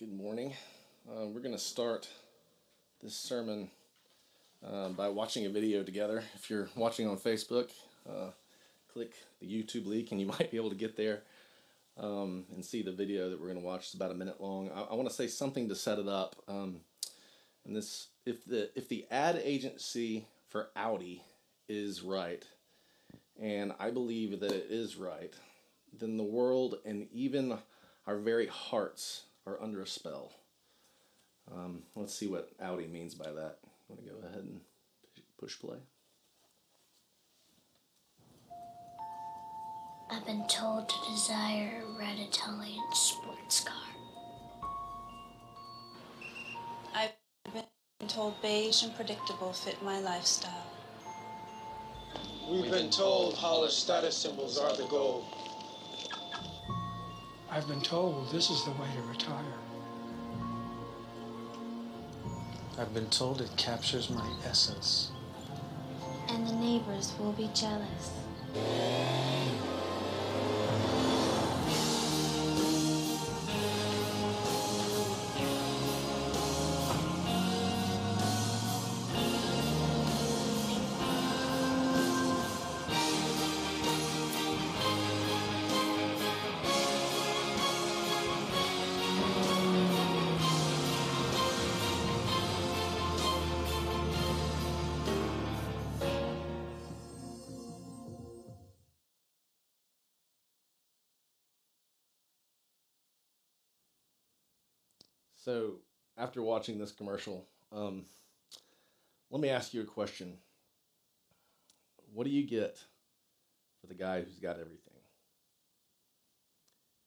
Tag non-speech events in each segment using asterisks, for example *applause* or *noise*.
Good morning. Uh, we're going to start this sermon uh, by watching a video together. If you're watching on Facebook, uh, click the YouTube link and you *laughs* might be able to get there um, and see the video that we're going to watch. It's about a minute long. I, I want to say something to set it up. Um, and this, if the if the ad agency for Audi is right, and I believe that it is right, then the world and even our very hearts are under a spell. Um, let's see what Audi means by that. I'm going to go ahead and push play. I've been told to desire a red Italian sports car. I've been told beige and predictable fit my lifestyle. We've been told hollow status symbols are the goal. I've been told this is the way to retire. I've been told it captures my essence. And the neighbors will be jealous. So, after watching this commercial, um, let me ask you a question. What do you get for the guy who's got everything?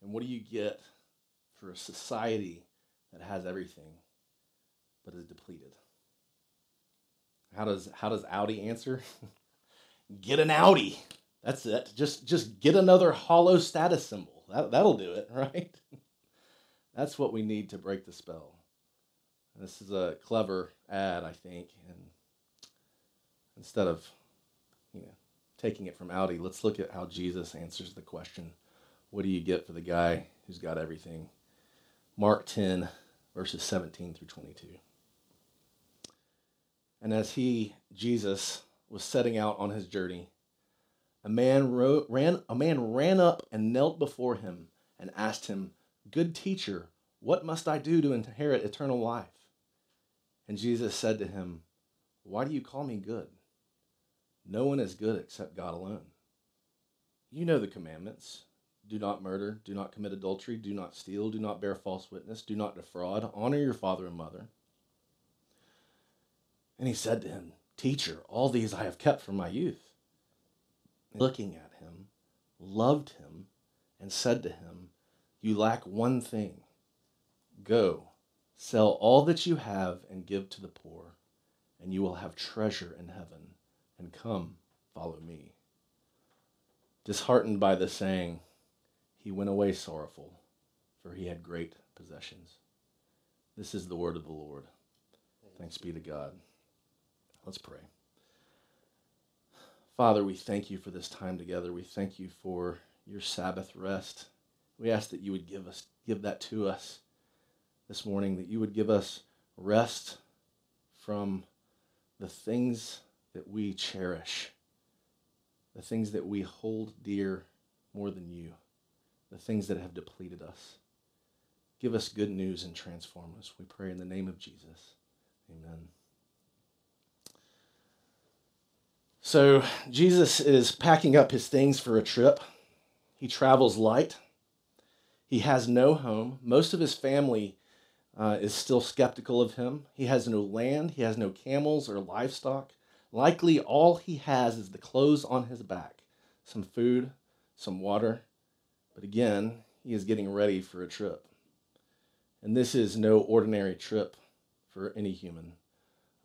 And what do you get for a society that has everything but is depleted? How does how does Audi answer? *laughs* get an Audi. That's it. Just just get another hollow status symbol. That that'll do it, *laughs* right? That's what we need to break the spell. This is a clever ad, I think, and instead of you know taking it from Audi, let's look at how Jesus answers the question, what do you get for the guy who's got everything? Mark 10 verses 17 through 22. And as he, Jesus, was setting out on his journey, a man ran a man ran up and knelt before him and asked him, Good teacher, what must I do to inherit eternal life? And Jesus said to him, Why do you call me good? No one is good except God alone. You know the commandments do not murder, do not commit adultery, do not steal, do not bear false witness, do not defraud, honor your father and mother. And he said to him, Teacher, all these I have kept from my youth. And Looking at him, loved him, and said to him, You lack one thing. Go, sell all that you have and give to the poor, and you will have treasure in heaven. And come, follow me. Disheartened by the saying, he went away sorrowful, for he had great possessions. This is the word of the Lord. Thanks be to God. Let's pray. Father, we thank you for this time together. We thank you for your Sabbath rest. We ask that you would give us give that to us this morning, that you would give us rest from the things that we cherish, the things that we hold dear more than you, the things that have depleted us. Give us good news and transform us. We pray in the name of Jesus. Amen. So, Jesus is packing up his things for a trip. He travels light. He has no home. Most of his family uh, is still skeptical of him. He has no land, he has no camels or livestock. Likely, all he has is the clothes on his back, some food, some water. But again, he is getting ready for a trip. And this is no ordinary trip for any human.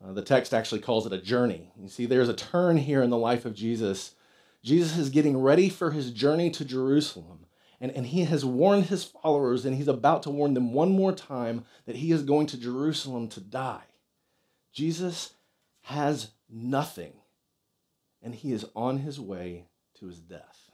Uh, the text actually calls it a journey. You see, there's a turn here in the life of Jesus. Jesus is getting ready for his journey to Jerusalem. And, and he has warned his followers, and he's about to warn them one more time that he is going to Jerusalem to die. Jesus has nothing, and he is on his way to his death.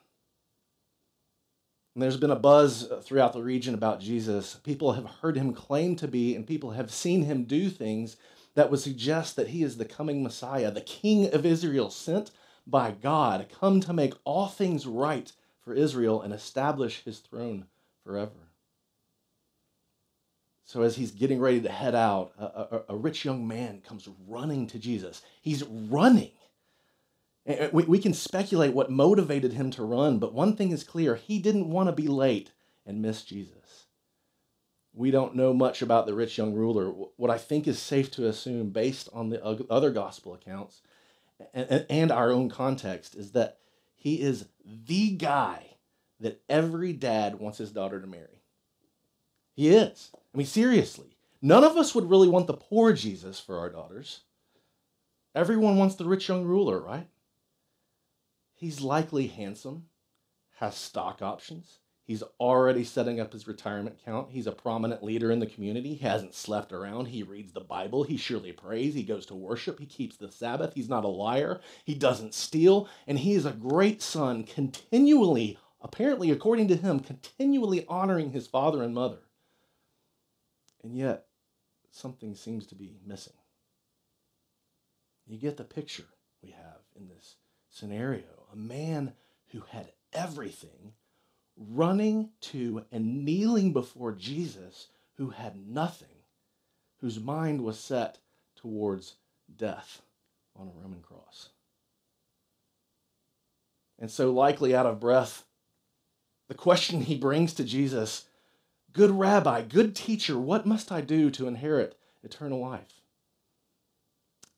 And there's been a buzz throughout the region about Jesus. People have heard him claim to be, and people have seen him do things that would suggest that he is the coming Messiah, the King of Israel, sent by God, come to make all things right for Israel and establish his throne forever. So, as he's getting ready to head out, a, a, a rich young man comes running to Jesus. He's running. We, we can speculate what motivated him to run, but one thing is clear he didn't want to be late and miss Jesus. We don't know much about the rich young ruler. What I think is safe to assume, based on the other gospel accounts and, and our own context, is that he is the guy that every dad wants his daughter to marry. He is. I mean, seriously. None of us would really want the poor Jesus for our daughters. Everyone wants the rich young ruler, right? He's likely handsome, has stock options. He's already setting up his retirement account. He's a prominent leader in the community. He hasn't slept around. He reads the Bible. He surely prays. He goes to worship. He keeps the Sabbath. He's not a liar. He doesn't steal. And he is a great son, continually, apparently, according to him, continually honoring his father and mother. And yet, something seems to be missing. You get the picture we have in this scenario a man who had everything running to and kneeling before Jesus who had nothing, whose mind was set towards death on a Roman cross. And so, likely out of breath, the question he brings to Jesus Good rabbi, good teacher, what must I do to inherit eternal life?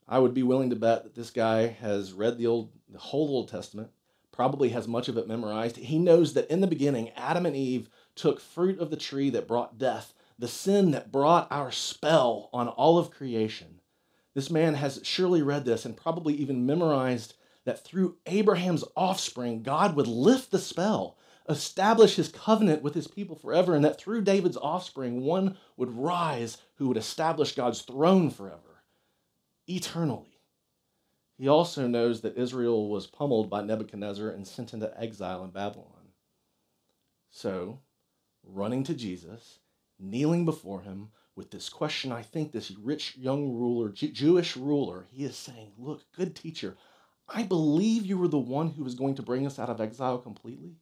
I would be willing to bet that this guy has read the old the whole Old Testament, probably has much of it memorized. He knows that in the beginning, Adam and Eve took fruit of the tree that brought death, the sin that brought our spell on all of creation. This man has surely read this and probably even memorized that through Abraham's offspring, God would lift the spell establish his covenant with his people forever, and that through David's offspring, one would rise who would establish God's throne forever, eternally. He also knows that Israel was pummeled by Nebuchadnezzar and sent into exile in Babylon. So, running to Jesus, kneeling before him with this question, I think this rich young ruler, Jewish ruler, he is saying, Look, good teacher, I believe you were the one who was going to bring us out of exile completely.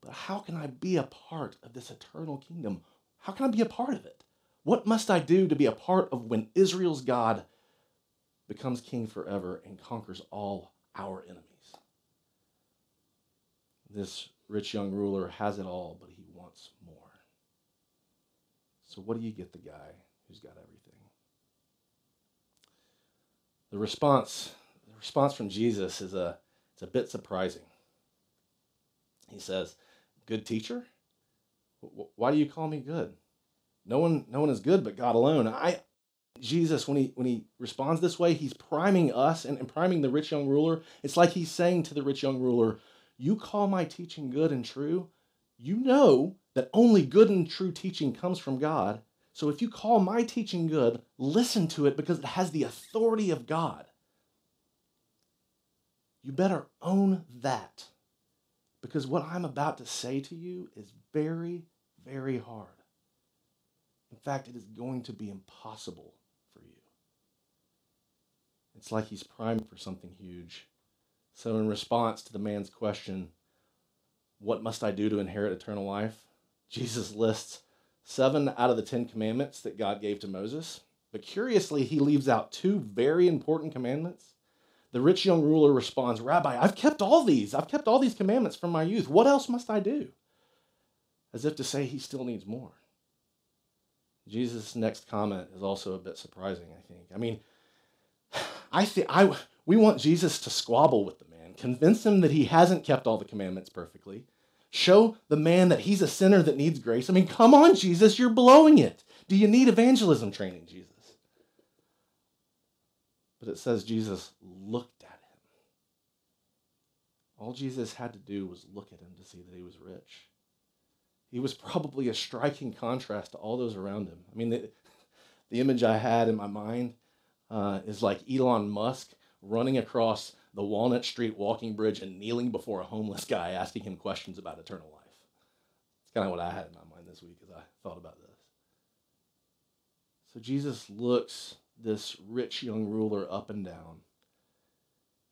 But how can I be a part of this eternal kingdom? How can I be a part of it? What must I do to be a part of when Israel's God becomes king forever and conquers all our enemies? This rich young ruler has it all, but he wants more. So, what do you get the guy who's got everything? The response, the response from Jesus is a, it's a bit surprising. He says, good teacher? Why do you call me good? No one, no one is good but God alone. I, Jesus, when he when he responds this way, he's priming us and, and priming the rich young ruler. It's like he's saying to the rich young ruler, "You call my teaching good and true. You know that only good and true teaching comes from God. So if you call my teaching good, listen to it because it has the authority of God. You better own that." Because what I'm about to say to you is very, very hard. In fact, it is going to be impossible. It's like he's primed for something huge. So, in response to the man's question, What must I do to inherit eternal life? Jesus lists seven out of the Ten Commandments that God gave to Moses. But curiously, he leaves out two very important commandments the rich young ruler responds, Rabbi, I've kept all these. I've kept all these commandments from my youth. What else must I do? As if to say he still needs more. Jesus' next comment is also a bit surprising, I think. I mean, I think I we want Jesus to squabble with the man, convince him that he hasn't kept all the commandments perfectly, show the man that he's a sinner that needs grace. I mean, come on, Jesus, you're blowing it. Do you need evangelism training, Jesus? But it says Jesus looked at him. All Jesus had to do was look at him to see that he was rich. He was probably a striking contrast to all those around him. I mean, the, the image I had in my mind uh, is like Elon Musk running across the Walnut Street walking bridge and kneeling before a homeless guy asking him questions about eternal life. It's kind of what I had in my mind this week as I thought about this. So Jesus looks this rich young ruler up and down.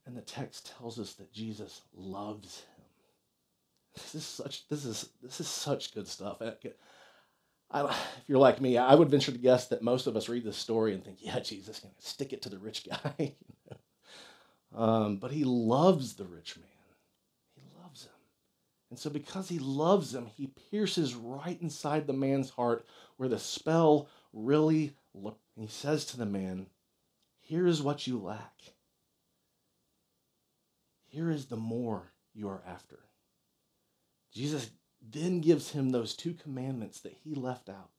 And the text tells us that Jesus loves him. This is such this is this is such good stuff. I, if you're like me, I would venture to guess that most of us read this story and think, "Yeah, Jesus, to stick it to the rich guy." *laughs* um, but he loves the rich man. He loves him, and so because he loves him, he pierces right inside the man's heart where the spell really. Lo- and he says to the man, "Here is what you lack. Here is the more you are after." Jesus then gives him those two commandments that he left out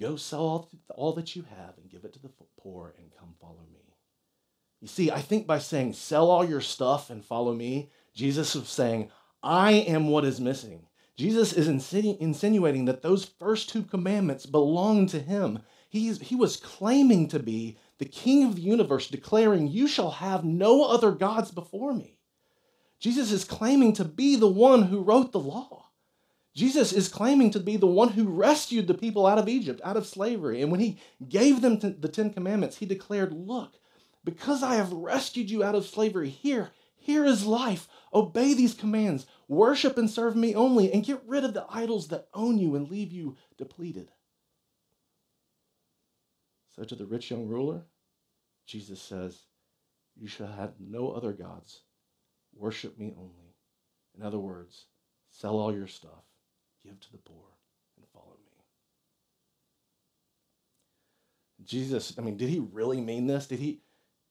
Go sell all, that you have and give it to the poor and come follow me. You see, I think by saying, Sell all your stuff and follow me, Jesus was saying, I am what is missing. Jesus is insinu- insinuating that those first two commandments belong to him. He's, he was claiming to be the king of the universe, declaring, You shall have no other gods before me. Jesus is claiming to be the one who wrote the law. Jesus is claiming to be the one who rescued the people out of Egypt, out of slavery. And when he gave them the Ten Commandments, he declared, Look, because I have rescued you out of slavery, here, here is life. Obey these commands, worship and serve me only, and get rid of the idols that own you and leave you depleted. So to the rich young ruler, Jesus says, You shall have no other gods Worship me only. In other words, sell all your stuff, give to the poor, and follow me. Jesus, I mean, did he really mean this? Did he?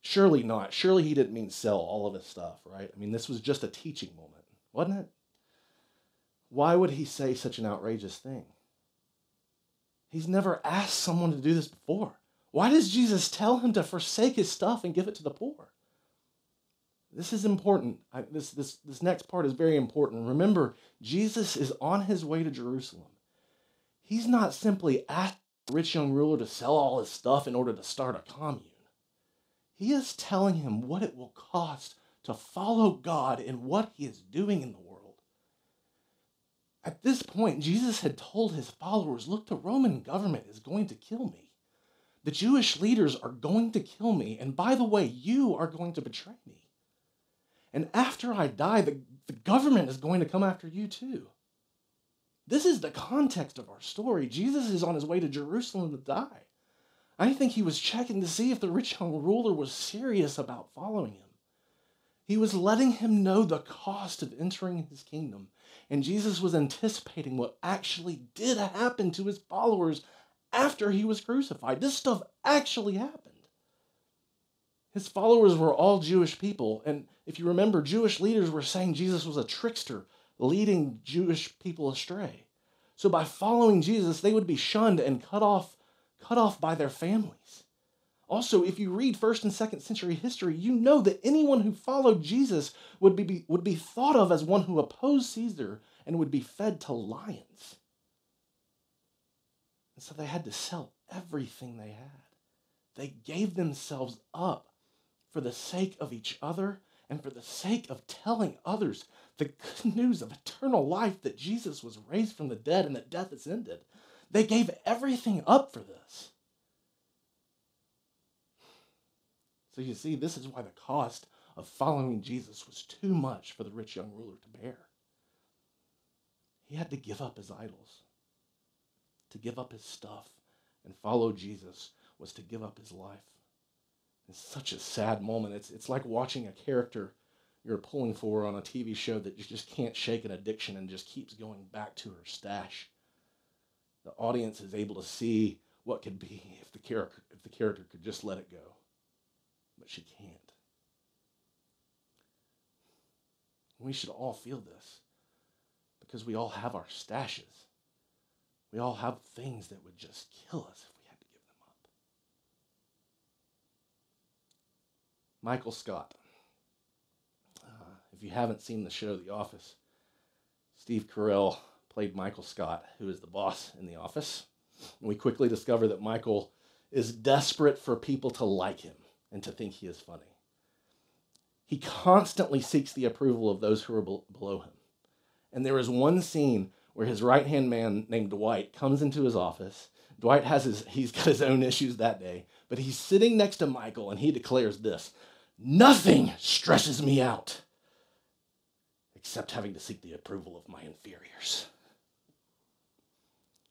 Surely not. Surely he didn't mean sell all of his stuff, right? I mean, this was just a teaching moment, wasn't it? Why would he say such an outrageous thing? He's never asked someone to do this before. Why does Jesus tell him to forsake his stuff and give it to the poor? This is important. I, this, this, this next part is very important. Remember, Jesus is on his way to Jerusalem. He's not simply asking the rich young ruler to sell all his stuff in order to start a commune. He is telling him what it will cost to follow God in what he is doing in the world. At this point, Jesus had told his followers look, the Roman government is going to kill me. The Jewish leaders are going to kill me. And by the way, you are going to betray me. And after I die, the, the government is going to come after you too. This is the context of our story. Jesus is on his way to Jerusalem to die. I think he was checking to see if the rich young ruler was serious about following him. He was letting him know the cost of entering his kingdom. And Jesus was anticipating what actually did happen to his followers after he was crucified. This stuff actually happened. His followers were all Jewish people. And if you remember, Jewish leaders were saying Jesus was a trickster, leading Jewish people astray. So by following Jesus, they would be shunned and cut off, cut off by their families. Also, if you read first and second century history, you know that anyone who followed Jesus would be, would be thought of as one who opposed Caesar and would be fed to lions. And so they had to sell everything they had. They gave themselves up for the sake of each other and for the sake of telling others the good news of eternal life that Jesus was raised from the dead and that death is ended. They gave everything up for this. So you see, this is why the cost of following Jesus was too much for the rich young ruler to bear. He had to give up his idols. To give up his stuff and follow Jesus was to give up his life. It's such a sad moment. It's, it's like watching a character you're pulling for on a TV show that you just can't shake an addiction and just keeps going back to her stash. The audience is able to see what could be *laughs* if the character if the character could just let it go. But she can't. We should all feel this because we all have our stashes. We all have things that would just kill us Michael Scott. Uh, if you haven't seen the show The Office, Steve Carell played Michael Scott, who is the boss in The Office. And we quickly discover that Michael is desperate for people to like him and to think he is funny. He constantly seeks the approval of those who are below him. And there is one scene where his right hand man named Dwight comes into his office. Dwight has his, he's got his own issues that day, but he's sitting next to Michael and he declares this Nothing stresses me out except having to seek the approval of my inferiors.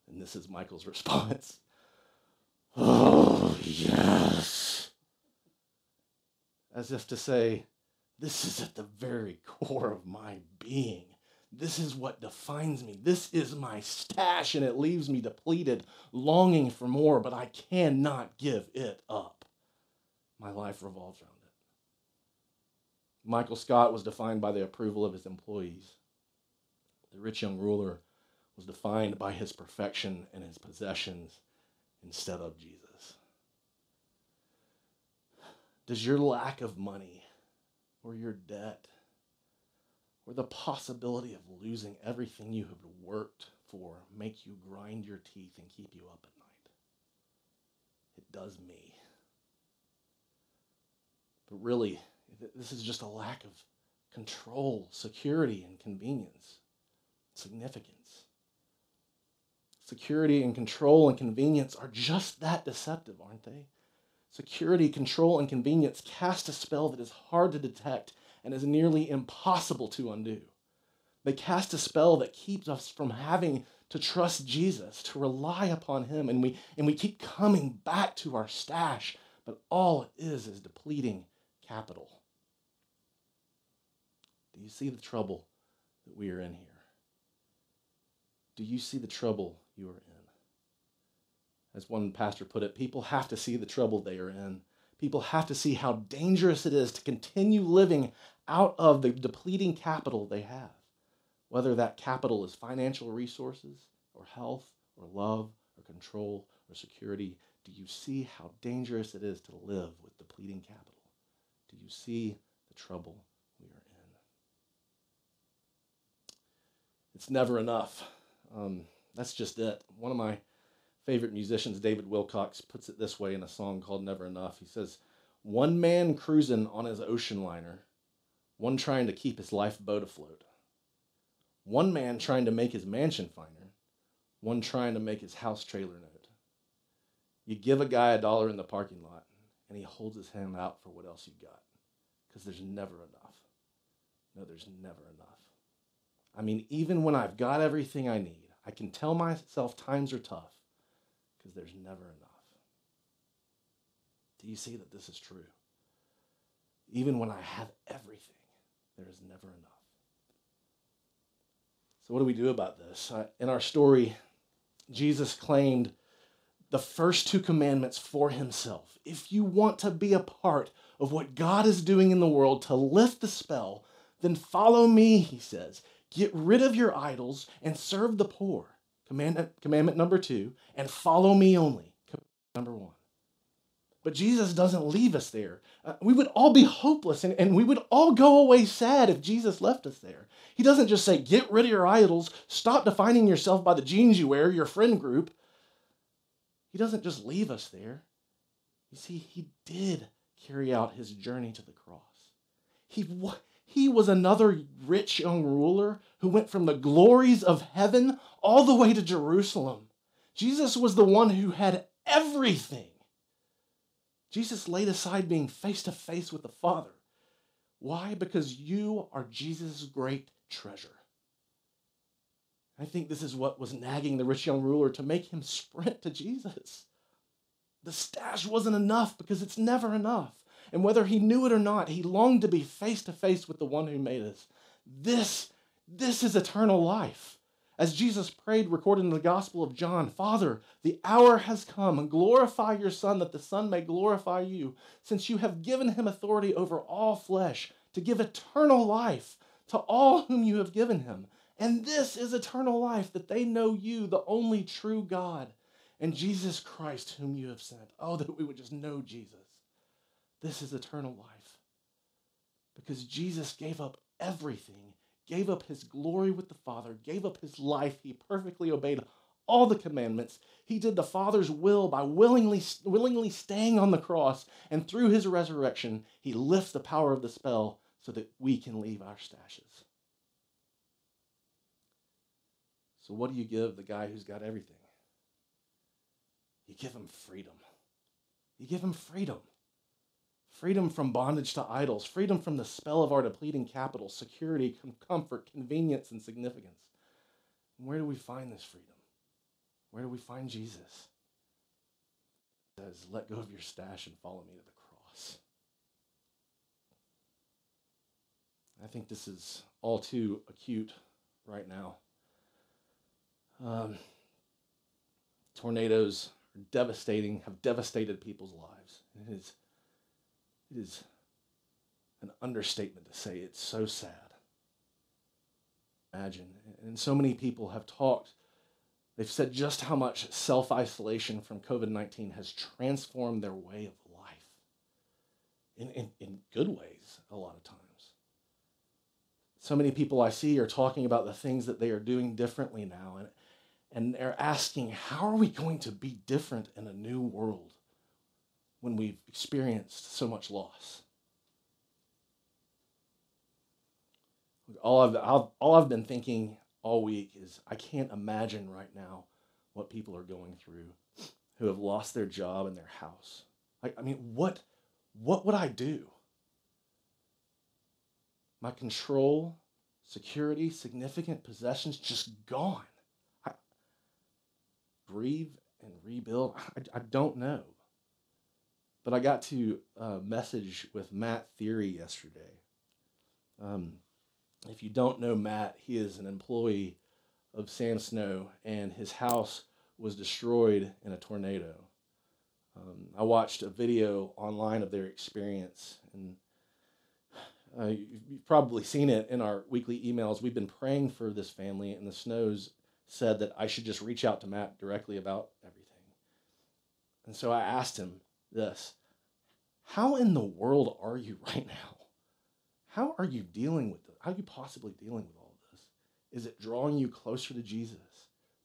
And this is Michael's *laughs* response Oh, yes. As if to say, This is at the very core of my being. This is what defines me. This is my stash, and it leaves me depleted, longing for more, but I cannot give it up. My life revolves around. Michael Scott was defined by the approval of his employees. The rich young ruler was defined by his perfection and his possessions instead of Jesus. Does your lack of money or your debt or the possibility of losing everything you have worked for make you grind your teeth and keep you up at night? It does me. But really, this is just a lack of control, security, and convenience, significance. Security and control and convenience are just that deceptive, aren't they? Security, control, and convenience cast a spell that is hard to detect and is nearly impossible to undo. They cast a spell that keeps us from having to trust Jesus, to rely upon Him, and we, and we keep coming back to our stash, but all it is is depleting capital. Do you see the trouble that we are in here? Do you see the trouble you are in? As one pastor put it, people have to see the trouble they are in. People have to see how dangerous it is to continue living out of the depleting capital they have, whether that capital is financial resources or health or love or control or security. Do you see how dangerous it is to live with depleting capital? Do you see the trouble we are in? It's never enough. Um, that's just it. One of my favorite musicians, David Wilcox, puts it this way in a song called Never Enough. He says, One man cruising on his ocean liner, one trying to keep his lifeboat afloat, one man trying to make his mansion finer, one trying to make his house trailer note. You give a guy a dollar in the parking lot, and he holds his hand out for what else you got, because there's never enough. No, there's never enough. I mean, even when I've got everything I need, I can tell myself times are tough because there's never enough. Do you see that this is true? Even when I have everything, there is never enough. So, what do we do about this? Uh, in our story, Jesus claimed the first two commandments for himself. If you want to be a part of what God is doing in the world to lift the spell, then follow me, he says. Get rid of your idols and serve the poor. Commandment, commandment number two, and follow me only. Number one. But Jesus doesn't leave us there. Uh, we would all be hopeless and, and we would all go away sad if Jesus left us there. He doesn't just say, get rid of your idols, stop defining yourself by the jeans you wear, your friend group. He doesn't just leave us there. You see, he did carry out his journey to the cross. He, he was another rich young ruler who went from the glories of heaven all the way to Jerusalem. Jesus was the one who had everything. Jesus laid aside being face to face with the Father. Why? Because you are Jesus' great treasure. I think this is what was nagging the rich young ruler to make him sprint to Jesus. The stash wasn't enough because it's never enough. And whether he knew it or not, he longed to be face to face with the one who made us. This, this is eternal life. As Jesus prayed, recorded in the Gospel of John, Father, the hour has come, glorify your Son, that the Son may glorify you, since you have given him authority over all flesh, to give eternal life to all whom you have given him. And this is eternal life, that they know you, the only true God, and Jesus Christ, whom you have sent. Oh, that we would just know Jesus. This is eternal life. Because Jesus gave up everything, gave up his glory with the Father, gave up his life. He perfectly obeyed all the commandments. He did the Father's will by willingly, willingly staying on the cross. And through his resurrection, he lifts the power of the spell so that we can leave our stashes. So, what do you give the guy who's got everything? You give him freedom. You give him freedom. Freedom from bondage to idols, freedom from the spell of our depleting capital, security, comfort, convenience, and significance. And where do we find this freedom? Where do we find Jesus? He says, Let go of your stash and follow me to the cross. I think this is all too acute right now. Um, tornadoes are devastating, have devastated people's lives. It is, it is an understatement to say it's so sad. Imagine. And so many people have talked, they've said just how much self isolation from COVID 19 has transformed their way of life in, in, in good ways, a lot of times. So many people I see are talking about the things that they are doing differently now. And, and they're asking, how are we going to be different in a new world when we've experienced so much loss? All I've, all I've been thinking all week is I can't imagine right now what people are going through who have lost their job and their house. I, I mean, what, what would I do? My control, security, significant possessions just gone. I, grieve and rebuild. I, I don't know. But I got to uh, message with Matt Theory yesterday. Um, if you don't know Matt, he is an employee of Sam Snow, and his house was destroyed in a tornado. Um, I watched a video online of their experience, and uh, you've probably seen it in our weekly emails. We've been praying for this family, and the Snows said that I should just reach out to Matt directly about everything. And so I asked him this How in the world are you *laughs* right now? How are you dealing with this? How are you possibly dealing with all of this? Is it drawing you closer to Jesus,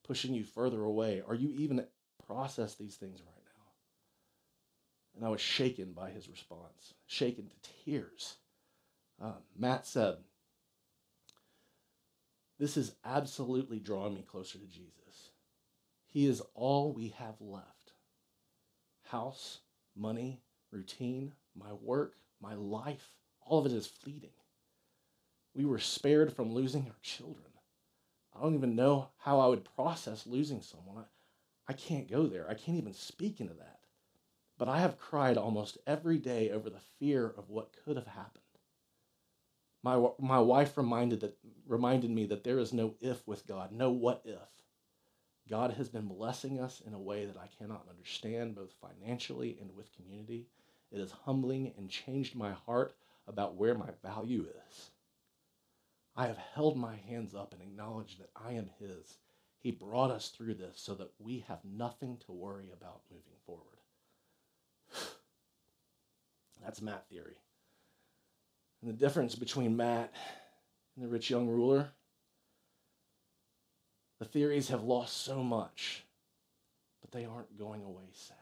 pushing you further away? Are you even process these things right now? And I was shaken by his response, shaken to tears. Uh, Matt said, This has absolutely drawn me closer to Jesus. He is all we have left house, money, routine, my work, my life, all of it is fleeting. We were spared from losing our children. I don't even know how I would process losing someone. I, I can't go there. I can't even speak into that. But I have cried almost every day over the fear of what could have happened. My, my wife reminded, that, reminded me that there is no if with God, no what if. God has been blessing us in a way that I cannot understand, both financially and with community. It is humbling and changed my heart about where my value is. I have held my hands up and acknowledged that I am His. He brought us through this so that we have nothing to worry about moving forward. *sighs* That's Matt theory. And the difference between Matt and the rich young ruler the theories have lost so much, but they aren't going away sad.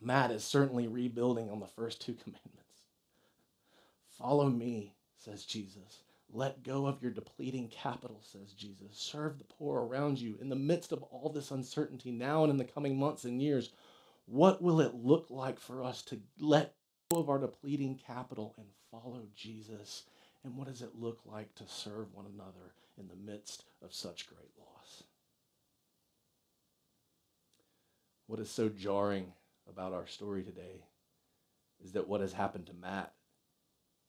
Matt is certainly rebuilding on the first two *laughs* commandments. Follow me, says Jesus. Let go of your depleting capital, says Jesus. Serve the poor around you. In the midst of all this uncertainty now and in the coming months and years, what will it look like for us to let go of our depleting capital and follow Jesus? And what does it look like to serve one another in the midst of such great loss? What is so jarring about our story today is that what has happened to Matt, *laughs*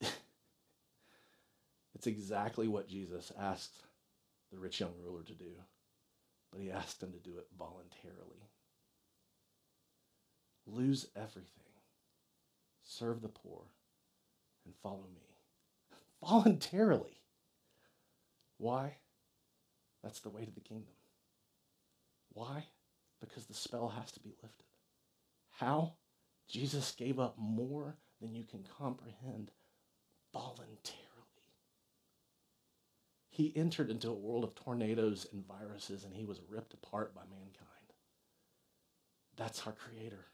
it's exactly what Jesus asked the rich young ruler to do, but he asked him to do it voluntarily. Lose everything, serve the poor, and follow me. *laughs* Voluntarily. Why? That's the way to the kingdom. Why? Because the spell has to be lifted. How? Jesus gave up more than you can comprehend voluntarily. He entered into a world of tornadoes and viruses and he was ripped apart by mankind. That's our Creator.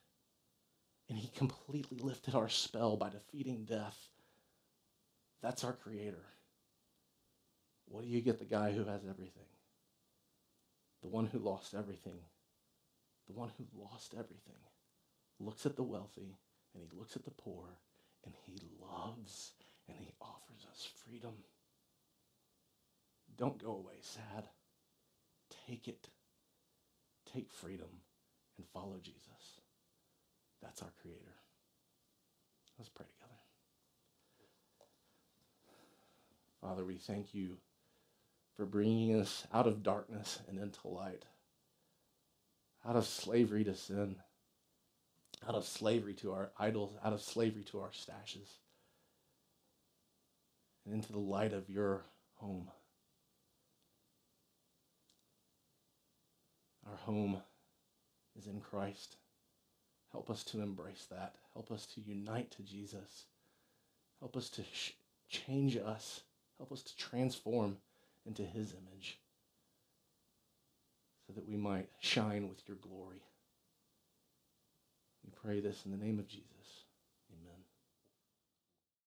And he completely lifted our spell by defeating death. That's our Creator. What do you get the guy who has everything? The one who lost everything. The one who lost everything looks at the wealthy and he looks at the poor and he loves and he offers us freedom. Don't go away sad. Take it. Take freedom and follow Jesus. That's our Creator. Let's pray together. Father, we thank you for bringing us out of darkness and into light, out of slavery to sin, out of slavery to our idols, out of slavery to our stashes, and into the light of your home. Our home is in Christ. Help us to embrace that. Help us to unite to Jesus. Help us to sh- change us. Help us to transform into his image so that we might shine with your glory. We pray this in the name of Jesus.